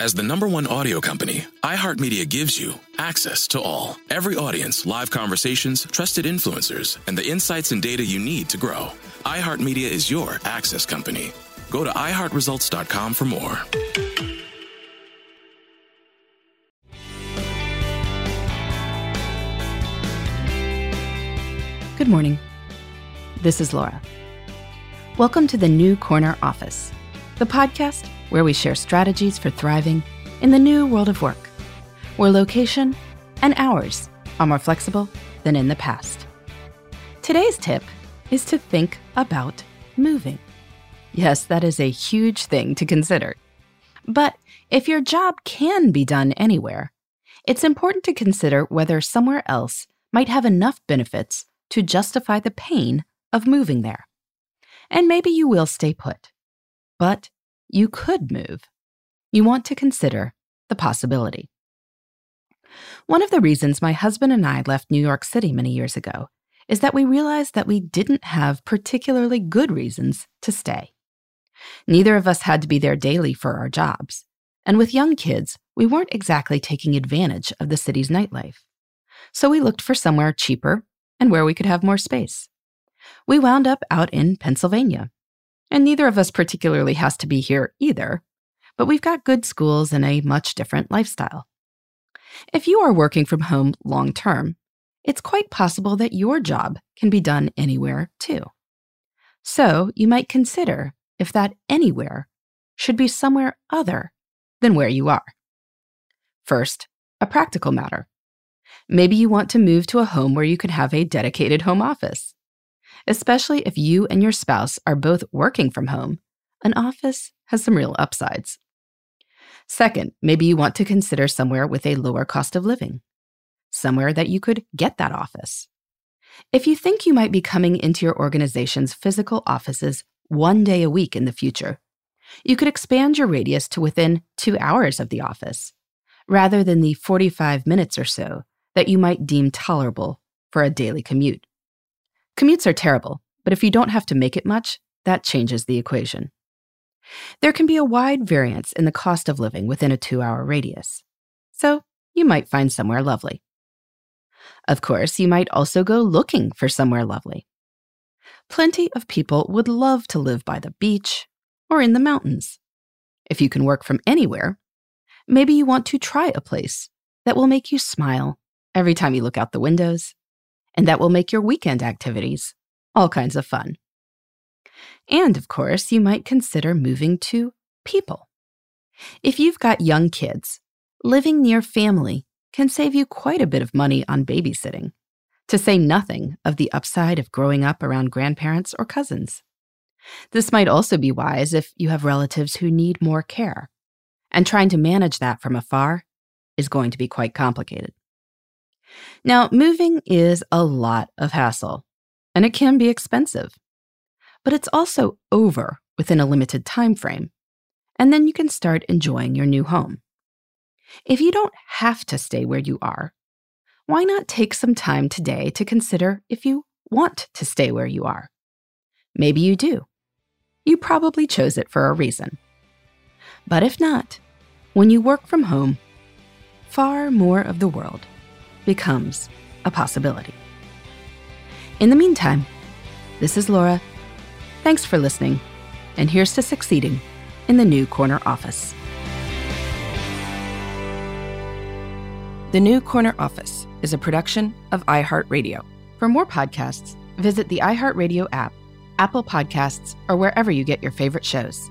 As the number one audio company, iHeartMedia gives you access to all. Every audience, live conversations, trusted influencers, and the insights and data you need to grow. iHeartMedia is your access company. Go to iHeartResults.com for more. Good morning. This is Laura. Welcome to the New Corner Office, the podcast where we share strategies for thriving in the new world of work, where location and hours are more flexible than in the past. Today's tip is to think about moving. Yes, that is a huge thing to consider. But if your job can be done anywhere, it's important to consider whether somewhere else might have enough benefits to justify the pain of moving there. And maybe you will stay put. But you could move. You want to consider the possibility. One of the reasons my husband and I left New York City many years ago is that we realized that we didn't have particularly good reasons to stay. Neither of us had to be there daily for our jobs, and with young kids, we weren't exactly taking advantage of the city's nightlife. So we looked for somewhere cheaper and where we could have more space. We wound up out in Pennsylvania, and neither of us particularly has to be here either, but we've got good schools and a much different lifestyle. If you are working from home long term, it's quite possible that your job can be done anywhere too. So you might consider if that anywhere should be somewhere other than where you are. First, a practical matter. Maybe you want to move to a home where you can have a dedicated home office. Especially if you and your spouse are both working from home, an office has some real upsides. Second, maybe you want to consider somewhere with a lower cost of living, somewhere that you could get that office. If you think you might be coming into your organization's physical offices one day a week in the future, you could expand your radius to within two hours of the office, rather than the 45 minutes or so that you might deem tolerable for a daily commute. Commutes are terrible, but if you don't have to make it much, that changes the equation. There can be a wide variance in the cost of living within a two hour radius, so you might find somewhere lovely. Of course, you might also go looking for somewhere lovely. Plenty of people would love to live by the beach or in the mountains. If you can work from anywhere, maybe you want to try a place that will make you smile every time you look out the windows and that will make your weekend activities all kinds of fun. And of course, you might consider moving to people. If you've got young kids, living near family can save you quite a bit of money on babysitting, to say nothing of the upside of growing up around grandparents or cousins. This might also be wise if you have relatives who need more care, and trying to manage that from afar is going to be quite complicated. Now, moving is a lot of hassle, and it can be expensive. But it's also over within a limited time frame, and then you can start enjoying your new home. If you don't have to stay where you are, why not take some time today to consider if you want to stay where you are? Maybe you do. You probably chose it for a reason. But if not, when you work from home, far more of the world becomes a possibility. In the meantime, this is Laura. Thanks for listening, and here's to succeeding in the new corner office. The New Corner Office is a production of iHeartRadio. For more podcasts, visit the iHeartRadio app, Apple Podcasts, or wherever you get your favorite shows.